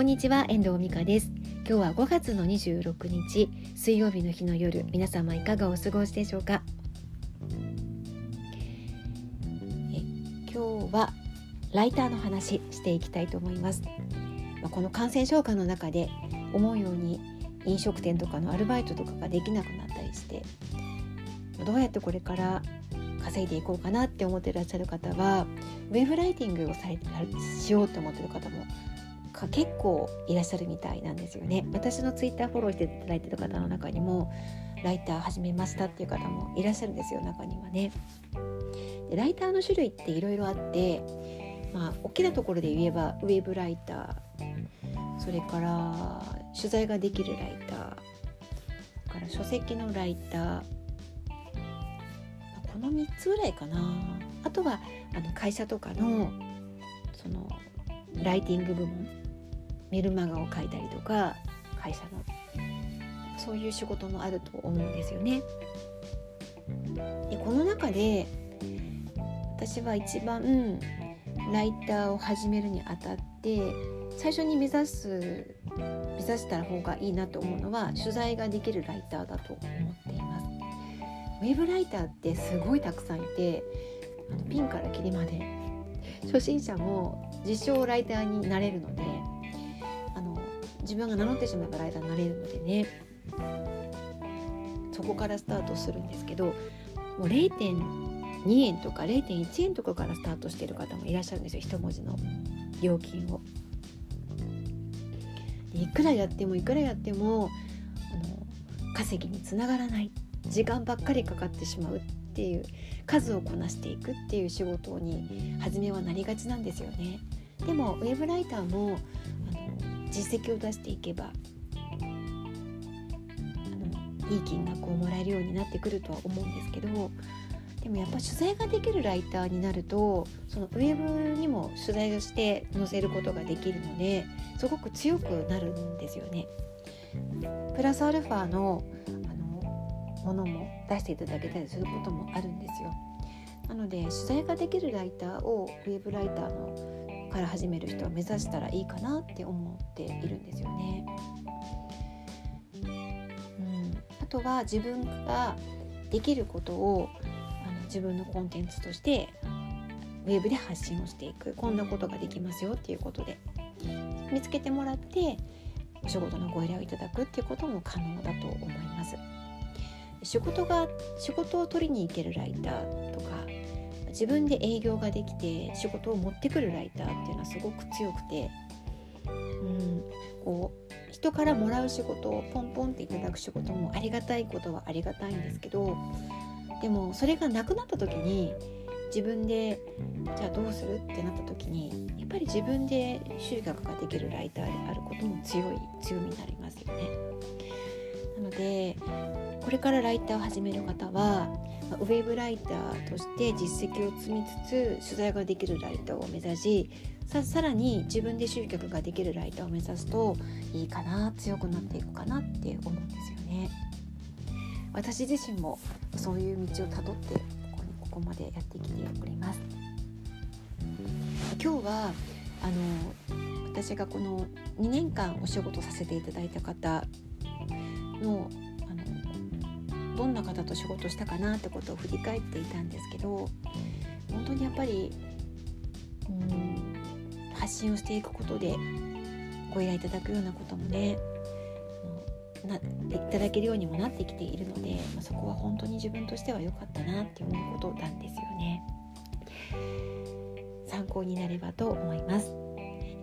こんにちは遠藤美香です。今日は5月の26日水曜日の日の夜皆様いかがお過ごしでしょうか？え今日はライターの話していきたいと思います。まこの感染症下の中で思うように飲食店とかのアルバイトとかができなくなったりしてどうやってこれから稼いでいこうかなって思ってらっしゃる方はウェブライティングをされしようと思ってる方も結構いらっしゃるみたいなんですよね。私のツイッターフォローしていただいてる方の中にもライター始めましたっていう方もいらっしゃるんですよ中にはね。でライターの種類っていろいろあってまあ大きなところで言えばウェブライターそれから取材ができるライターから書籍のライターこの3つぐらいかな。あとはあの会社とかのそのライティング部門メルマガを書いたりとか会社のそういう仕事もあると思うんですよね。でこの中で私は一番ライターを始めるにあたって最初に目指す目指した方がいいなと思うのは取材ができるライターだと思っています。ウェブライターってすごいたくさんいてあのピンからキリまで初心者も自称ライターになれるので自分が名乗ってしまえばライターになれるのでねそこからスタートするんですけどもう0.2円とか0.1円とかからスタートしてる方もいらっしゃるんですよ一文字の料金を。いくらやってもいくらやってもあの稼ぎにつながらない時間ばっかりかかってしまうっていう数をこなしていくっていう仕事に初めはなりがちなんですよね。でもウェブライターも実績を出していけばあのいい金額をもらえるようになってくるとは思うんですけどでもやっぱ取材ができるライターになるとそのウェブにも取材をして載せることができるのですごく強くなるんですよね。プラスアルファのあのものも出していただけたりすることもあるんですよ。なので取材ができるライターをウェブライターのから始める人は目指したらいいかなって思っているんですよね。うん、あとは自分ができることをあの自分のコンテンツとしてウェブで発信をしていくこんなことができますよっていうことで見つけてもらってお仕事のご依頼をいただくっていうことも可能だと思います。仕事が仕事を取りに行けるライターとか自分で営業ができて仕事を持ってくるライターっていうのはすごく強くて、うん、こう人からもらう仕事をポンポンっていただく仕事もありがたいことはありがたいんですけどでもそれがなくなった時に自分でじゃあどうするってなった時にやっぱり自分で収穫ができるライターであることも強い強みになりますよね。なのでこれからライターを始める方はウェブライターとして実績を積みつつ取材ができるライターを目指しささらに自分で集客ができるライターを目指すといいかな強くなっていくかなって思うんですよね。私自身もそういう道をたどってここにここまでやってきております。今日はあの私がこの2年間お仕事させていただいた方のどんな方と仕事したかなってことを振り返っていたんですけど本当にやっぱりうん発信をしていくことでご依頼いただくようなこともねないただけるようにもなってきているので、まあ、そこは本当に自分としては良かったなって思うことなんですよね。参考になればと思います。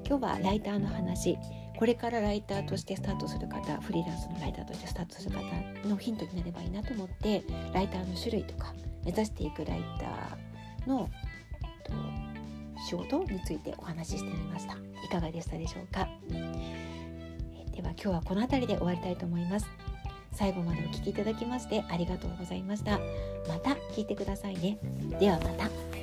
今日はライターの話これからライターとしてスタートする方フリーランスのライターとしてスタートする方のヒントになればいいなと思ってライターの種類とか目指していくライターのと仕事についてお話ししてみました。いかがでしたでしょうか？では今日はこの辺りで終わりたいと思います。最後までお聴きいただきましてありがとうございました。また聞いてくださいね。ではまた。